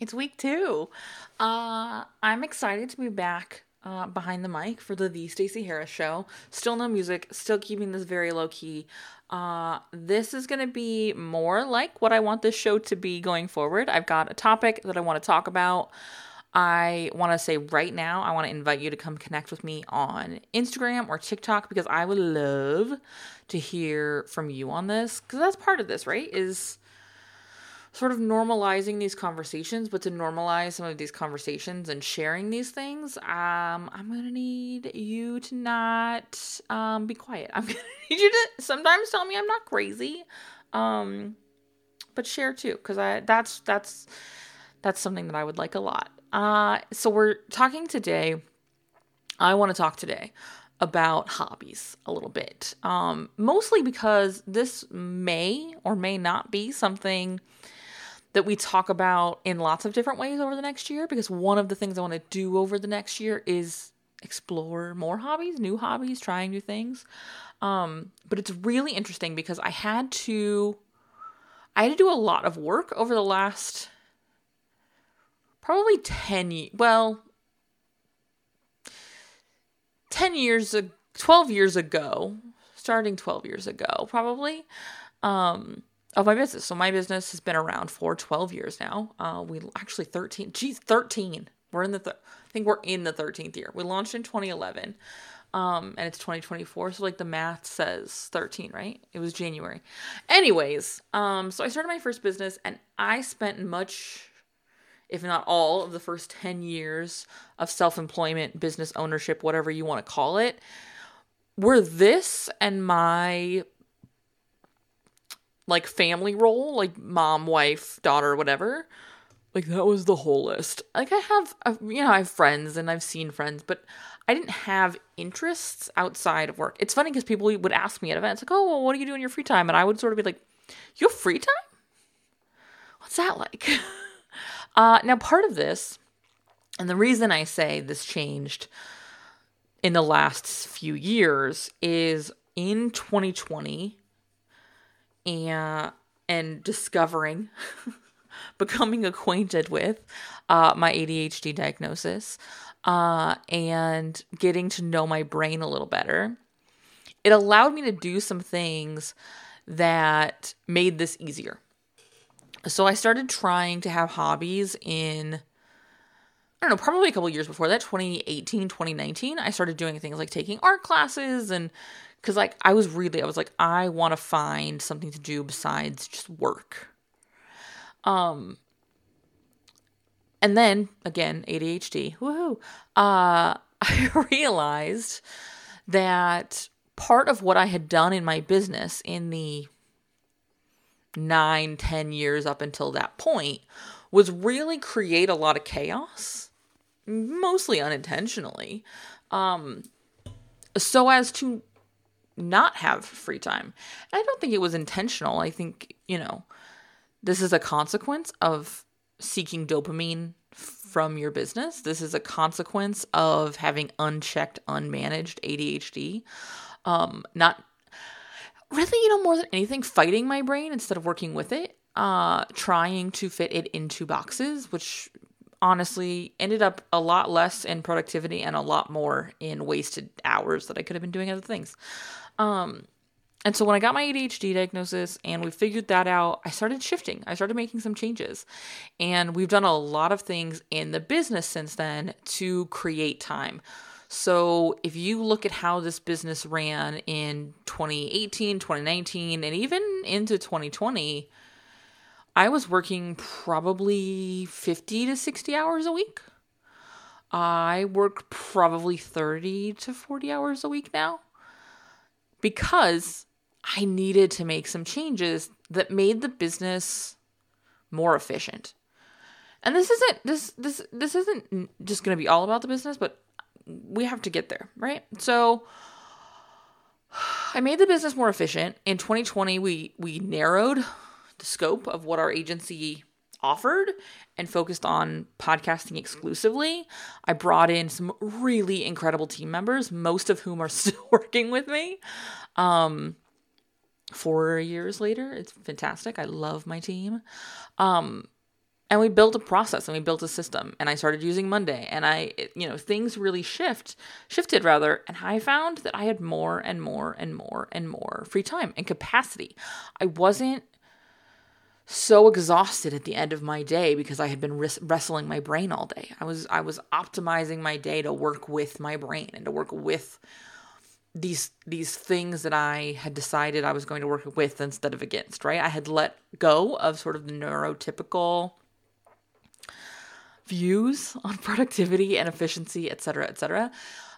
It's week two. Uh, I'm excited to be back uh, behind the mic for the The Stacey Harris Show. Still no music, still keeping this very low key. Uh, this is going to be more like what I want this show to be going forward. I've got a topic that I want to talk about. I want to say right now, I want to invite you to come connect with me on Instagram or TikTok because I would love to hear from you on this because that's part of this, right? Is sort of normalizing these conversations, but to normalize some of these conversations and sharing these things, um, I'm gonna need you to not um, be quiet. I'm gonna need you to sometimes tell me I'm not crazy, um, but share too, because I that's that's that's something that I would like a lot. Uh, so we're talking today. I want to talk today about hobbies a little bit, um, mostly because this may or may not be something that we talk about in lots of different ways over the next year because one of the things I want to do over the next year is explore more hobbies, new hobbies, trying new things. Um, but it's really interesting because I had to I had to do a lot of work over the last probably 10 years, well 10 years 12 years ago, starting 12 years ago probably. Um of my business. So my business has been around for 12 years now. Uh, we actually 13. Geez, 13. We're in the th- I think we're in the 13th year. We launched in 2011. Um, and it's 2024, so like the math says 13, right? It was January. Anyways, um, so I started my first business and I spent much, if not all, of the first 10 years of self-employment, business ownership, whatever you want to call it, were this and my like family role, like mom, wife, daughter, whatever. Like that was the whole list. Like I have, uh, you know, I have friends and I've seen friends, but I didn't have interests outside of work. It's funny because people would ask me at events, like, "Oh, well, what do you do in your free time?" And I would sort of be like, "You have free time? What's that like?" uh, now, part of this, and the reason I say this changed in the last few years is in 2020 and and discovering becoming acquainted with uh, my ADHD diagnosis uh, and getting to know my brain a little better, it allowed me to do some things that made this easier. So I started trying to have hobbies in, I don't know, probably a couple years before that, 2018, 2019. I started doing things like taking art classes and because like I was really I was like I want to find something to do besides just work. Um and then again ADHD. Woohoo. Uh I realized that part of what I had done in my business in the nine, ten years up until that point was really create a lot of chaos, mostly unintentionally, um, so as to not have free time. And I don't think it was intentional. I think, you know, this is a consequence of seeking dopamine from your business. This is a consequence of having unchecked, unmanaged ADHD. Um, not really, you know, more than anything, fighting my brain instead of working with it, uh, trying to fit it into boxes, which honestly ended up a lot less in productivity and a lot more in wasted hours that I could have been doing other things. Um, and so when I got my ADHD diagnosis and we figured that out, I started shifting. I started making some changes. And we've done a lot of things in the business since then to create time. So if you look at how this business ran in 2018, 2019, and even into 2020, I was working probably 50 to 60 hours a week. I work probably 30 to 40 hours a week now because I needed to make some changes that made the business more efficient. And this isn't this this this isn't just going to be all about the business, but we have to get there, right? So I made the business more efficient. In 2020, we we narrowed the scope of what our agency offered and focused on podcasting exclusively. I brought in some really incredible team members, most of whom are still working with me. Um, four years later, it's fantastic. I love my team. Um, and we built a process and we built a system and i started using monday and i you know things really shift shifted rather and i found that i had more and more and more and more free time and capacity i wasn't so exhausted at the end of my day because i had been ris- wrestling my brain all day i was i was optimizing my day to work with my brain and to work with these these things that I had decided I was going to work with instead of against, right? I had let go of sort of the neurotypical views on productivity and efficiency, et cetera, et cetera.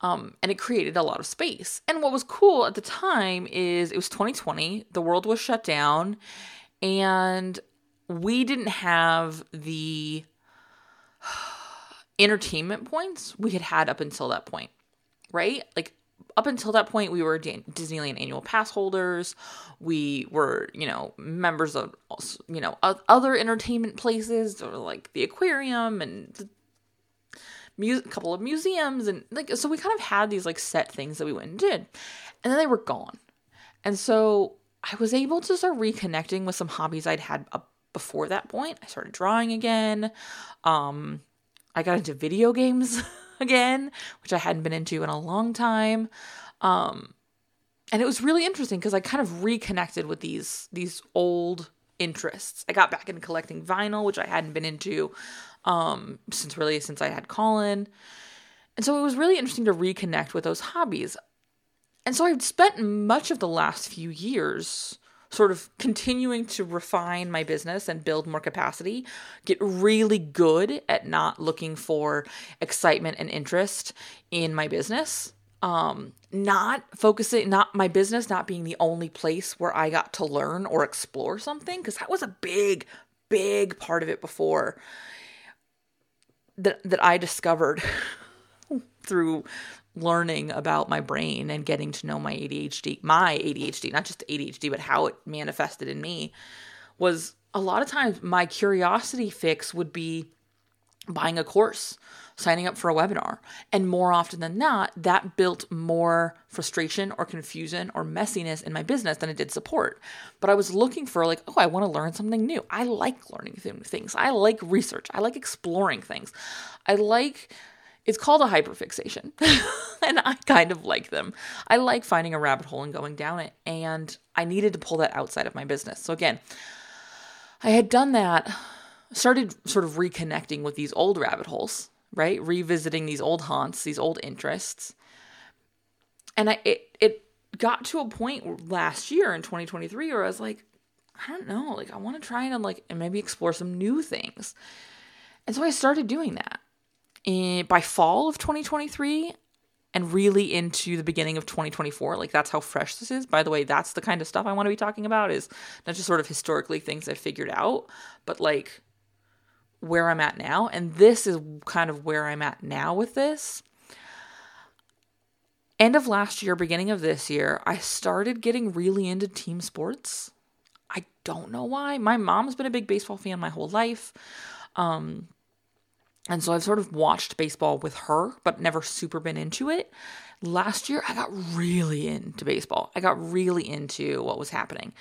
Um, and it created a lot of space. And what was cool at the time is it was 2020, the world was shut down, and we didn't have the entertainment points we had had up until that point, right? Like up until that point, we were Disneyland annual pass holders. We were, you know, members of, you know, other entertainment places or like the aquarium and a couple of museums. And like, so we kind of had these like set things that we went and did. And then they were gone. And so I was able to start reconnecting with some hobbies I'd had before that point. I started drawing again. Um, I got into video games. again, which I hadn't been into in a long time. Um, and it was really interesting because I kind of reconnected with these these old interests. I got back into collecting vinyl, which I hadn't been into um, since really since I had Colin. And so it was really interesting to reconnect with those hobbies. And so I've spent much of the last few years sort of continuing to refine my business and build more capacity, get really good at not looking for excitement and interest in my business. Um, not focusing, not my business, not being the only place where I got to learn or explore something, because that was a big, big part of it before that that I discovered through learning about my brain and getting to know my ADHD, my ADHD, not just ADHD, but how it manifested in me, was a lot of times my curiosity fix would be buying a course, signing up for a webinar. And more often than not, that built more frustration or confusion or messiness in my business than it did support. But I was looking for, like, oh, I want to learn something new. I like learning things. I like research. I like exploring things. I like it's called a hyperfixation. and I kind of like them. I like finding a rabbit hole and going down it. And I needed to pull that outside of my business. So again, I had done that, started sort of reconnecting with these old rabbit holes, right? Revisiting these old haunts, these old interests. And I it it got to a point last year in 2023 where I was like, I don't know, like I want to try and like and maybe explore some new things. And so I started doing that in, by fall of 2023 and really into the beginning of 2024 like that's how fresh this is. By the way that's the kind of stuff i want to be talking about is not just sort of historically things i've figured out but like where i'm at now. And this is kind of where i'm at now with this. End of last year beginning of this year i started getting really into team sports. I don't know why. My mom's been a big baseball fan my whole life. Um and so I've sort of watched baseball with her, but never super been into it. Last year, I got really into baseball. I got really into what was happening.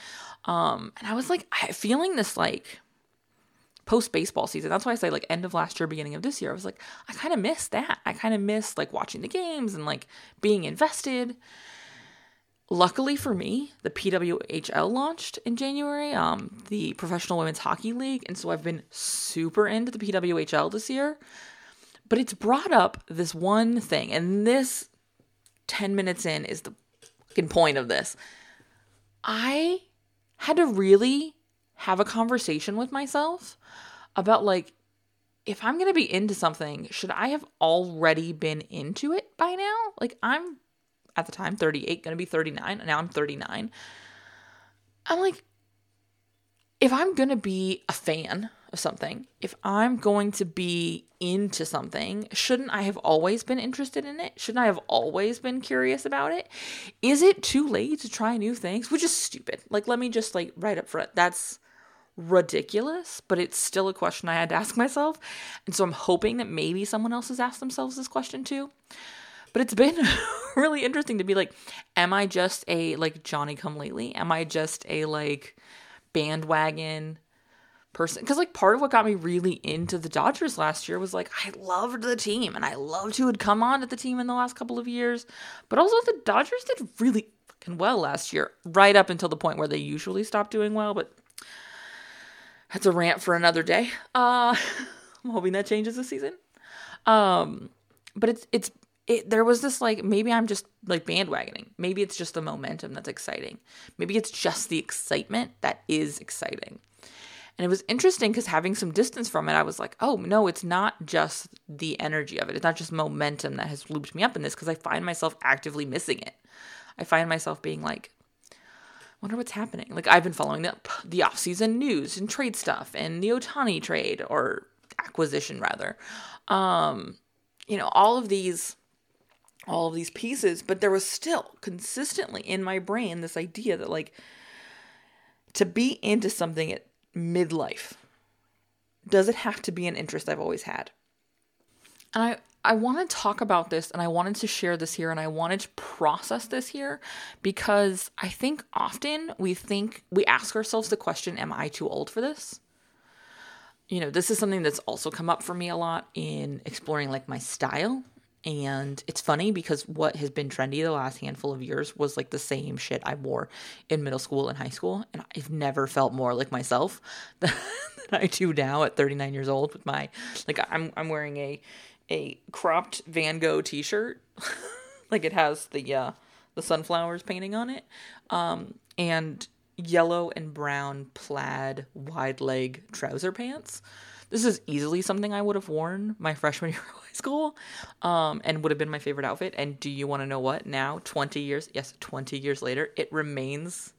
Um, and I was like, feeling this like post baseball season. That's why I say like end of last year, beginning of this year. I was like, I kind of miss that. I kind of miss like watching the games and like being invested. Luckily for me, the PWHL launched in January, um, the Professional Women's Hockey League, and so I've been super into the PWHL this year. But it's brought up this one thing, and this 10 minutes in is the fucking point of this. I had to really have a conversation with myself about like if I'm going to be into something, should I have already been into it by now? Like I'm at the time 38, going to be 39. Now I'm 39. I'm like, if I'm going to be a fan of something, if I'm going to be into something, shouldn't I have always been interested in it? Shouldn't I have always been curious about it? Is it too late to try new things? Which is stupid. Like, let me just like right up front. That's ridiculous, but it's still a question I had to ask myself. And so I'm hoping that maybe someone else has asked themselves this question too. But it's been really interesting to be like, am I just a like Johnny come lately? Am I just a like bandwagon person because like part of what got me really into the Dodgers last year was like I loved the team and I loved who had come on to the team in the last couple of years, but also the Dodgers did really fucking well last year, right up until the point where they usually stop doing well. But that's a rant for another day. Uh, I'm hoping that changes this season. Um, but it's it's it, there was this like maybe I'm just like bandwagoning. Maybe it's just the momentum that's exciting. Maybe it's just the excitement that is exciting. And it was interesting because having some distance from it, I was like, oh, no, it's not just the energy of it. It's not just momentum that has looped me up in this because I find myself actively missing it. I find myself being like, wonder what's happening. Like I've been following the the off-season news and trade stuff and the Ohtani trade or acquisition rather. Um, you know, all of these all of these pieces, but there was still consistently in my brain this idea that like to be into something at midlife does it have to be an interest I've always had? And I I want to talk about this and I wanted to share this here and I wanted to process this here because I think often we think we ask ourselves the question am I too old for this? You know, this is something that's also come up for me a lot in exploring like my style and it's funny because what has been trendy the last handful of years was like the same shit I wore in middle school and high school. And I've never felt more like myself than I do now at 39 years old with my like I'm I'm wearing a a cropped Van Gogh t-shirt. like it has the uh the sunflowers painting on it. Um and yellow and brown plaid wide leg trouser pants. This is easily something I would have worn my freshman year of high school um, and would have been my favorite outfit. And do you want to know what? Now, 20 years, yes, 20 years later, it remains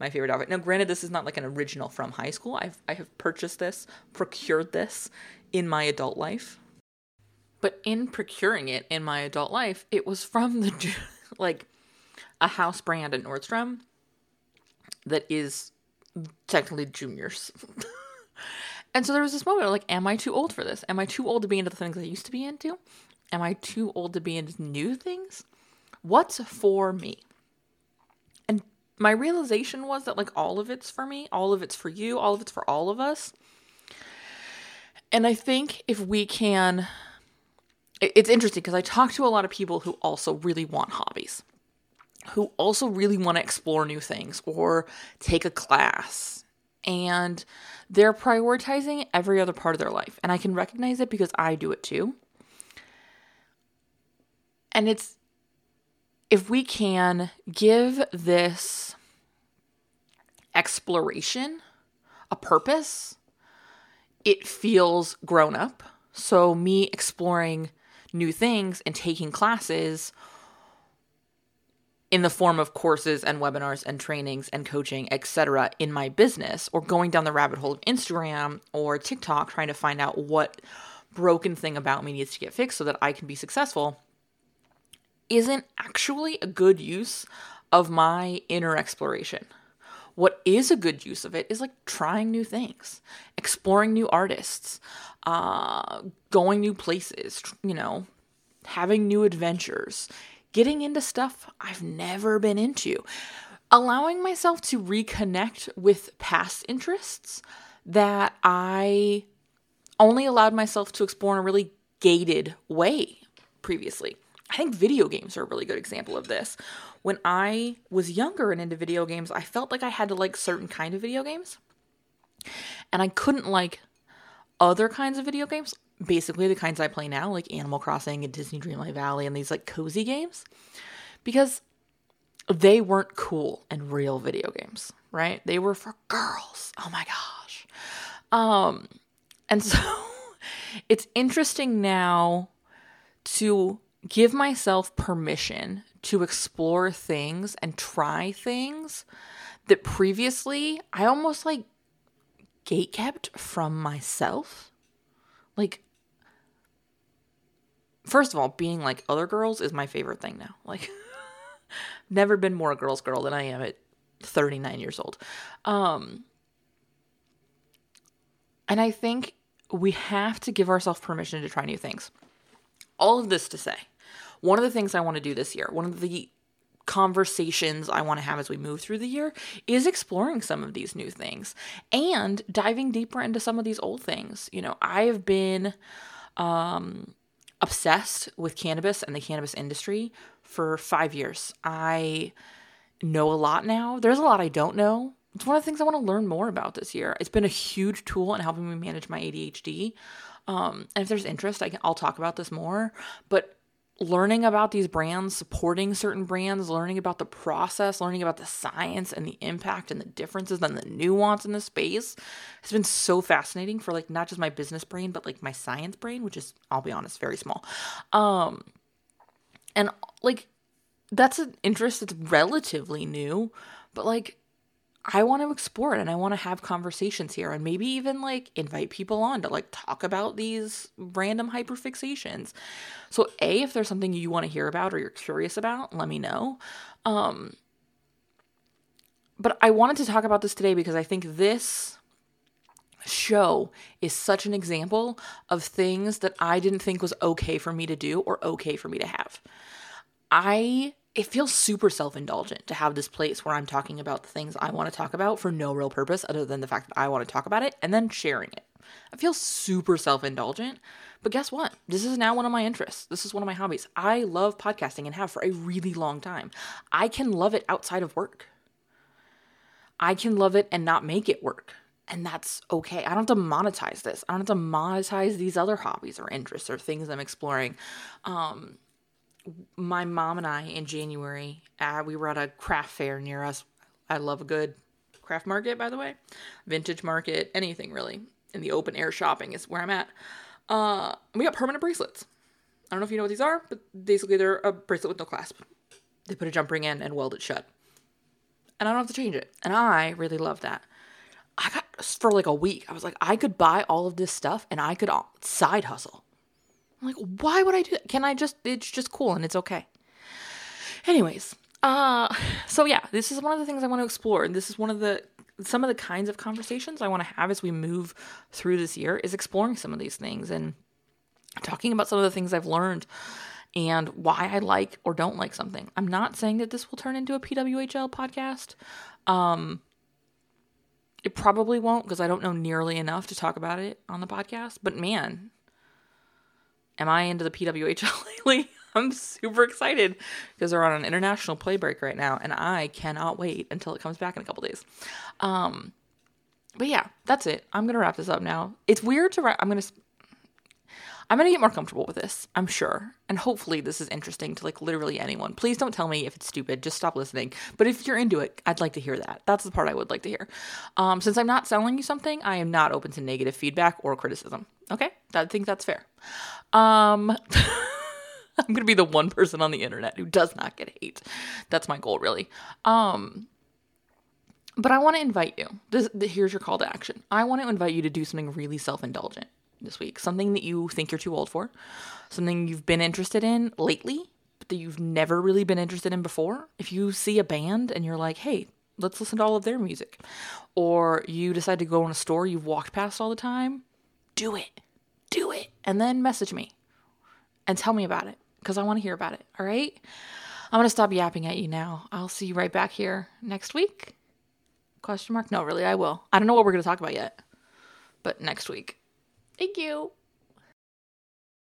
my favorite outfit. Now, granted, this is not like an original from high school. I've, I have purchased this, procured this in my adult life. But in procuring it in my adult life, it was from the, like, a house brand at Nordstrom that is technically juniors. And so there was this moment like, am I too old for this? Am I too old to be into the things I used to be into? Am I too old to be into new things? What's for me? And my realization was that like all of it's for me, all of it's for you, all of it's for all of us. And I think if we can it's interesting because I talk to a lot of people who also really want hobbies, who also really want to explore new things or take a class. And they're prioritizing every other part of their life. And I can recognize it because I do it too. And it's if we can give this exploration a purpose, it feels grown up. So, me exploring new things and taking classes in the form of courses and webinars and trainings and coaching, etc., in my business, or going down the rabbit hole of Instagram or TikTok trying to find out what broken thing about me needs to get fixed so that I can be successful, isn't actually a good use of my inner exploration. What is a good use of it is like trying new things, exploring new artists, uh, going new places, you know, having new adventures, getting into stuff I've never been into, allowing myself to reconnect with past interests that I only allowed myself to explore in a really gated way previously. I think video games are a really good example of this. When I was younger and into video games, I felt like I had to like certain kind of video games. And I couldn't like other kinds of video games basically the kinds I play now, like Animal Crossing and Disney Dreamlight Valley and these like cozy games, because they weren't cool and real video games, right? They were for girls. Oh my gosh. Um, and so it's interesting now to give myself permission to explore things and try things that previously I almost like gate kept from myself. Like first of all, being like other girls is my favorite thing now. Like, never been more a girl's girl than I am at 39 years old. Um, and I think we have to give ourselves permission to try new things. All of this to say, one of the things I want to do this year, one of the conversations I want to have as we move through the year is exploring some of these new things and diving deeper into some of these old things. You know, I have been um, obsessed with cannabis and the cannabis industry for five years. I know a lot now. There's a lot I don't know. It's one of the things I want to learn more about this year. It's been a huge tool in helping me manage my ADHD. Um, and if there's interest, I can, I'll talk about this more. But learning about these brands, supporting certain brands, learning about the process, learning about the science and the impact and the differences and the nuance in the space has been so fascinating for like not just my business brain, but like my science brain, which is, I'll be honest, very small. Um, and like that's an interest that's relatively new, but like I want to explore it and I want to have conversations here and maybe even like invite people on to like talk about these random hyperfixations. So A, if there's something you want to hear about or you're curious about, let me know. Um but I wanted to talk about this today because I think this show is such an example of things that I didn't think was okay for me to do or okay for me to have. I it feels super self indulgent to have this place where I'm talking about the things I want to talk about for no real purpose other than the fact that I want to talk about it and then sharing it. I feel super self indulgent, but guess what? This is now one of my interests. This is one of my hobbies. I love podcasting and have for a really long time. I can love it outside of work. I can love it and not make it work. And that's okay. I don't have to monetize this. I don't have to monetize these other hobbies or interests or things I'm exploring. Um, my mom and I in January, uh, we were at a craft fair near us. I love a good craft market, by the way, vintage market, anything really. In the open air shopping is where I'm at. Uh, we got permanent bracelets. I don't know if you know what these are, but basically they're a bracelet with no clasp. They put a jump ring in and weld it shut. And I don't have to change it. And I really love that. I got for like a week. I was like, I could buy all of this stuff and I could side hustle. I'm like, why would I do that? Can I just, it's just cool and it's okay. Anyways, uh, so yeah, this is one of the things I want to explore. And this is one of the, some of the kinds of conversations I want to have as we move through this year is exploring some of these things and talking about some of the things I've learned and why I like or don't like something. I'm not saying that this will turn into a PWHL podcast. Um, it probably won't because I don't know nearly enough to talk about it on the podcast. But man, am I into the PWHL lately? I'm super excited because they're on an international play break right now, and I cannot wait until it comes back in a couple days. Um, but yeah, that's it. I'm gonna wrap this up now. It's weird to wrap. I'm gonna. I'm gonna get more comfortable with this. I'm sure, and hopefully this is interesting to like literally anyone. Please don't tell me if it's stupid. Just stop listening. But if you're into it, I'd like to hear that. That's the part I would like to hear. Um, since I'm not selling you something, I am not open to negative feedback or criticism. Okay, I think that's fair. Um, I'm gonna be the one person on the internet who does not get hate. That's my goal, really. Um, but I want to invite you. This, here's your call to action. I want to invite you to do something really self-indulgent this week. Something that you think you're too old for. Something you've been interested in lately, but that you've never really been interested in before. If you see a band and you're like, "Hey, let's listen to all of their music," or you decide to go in a store you've walked past all the time, do it do it and then message me and tell me about it because I want to hear about it. All right. I'm going to stop yapping at you now. I'll see you right back here next week. Question mark? No, really, I will. I don't know what we're going to talk about yet, but next week. Thank you.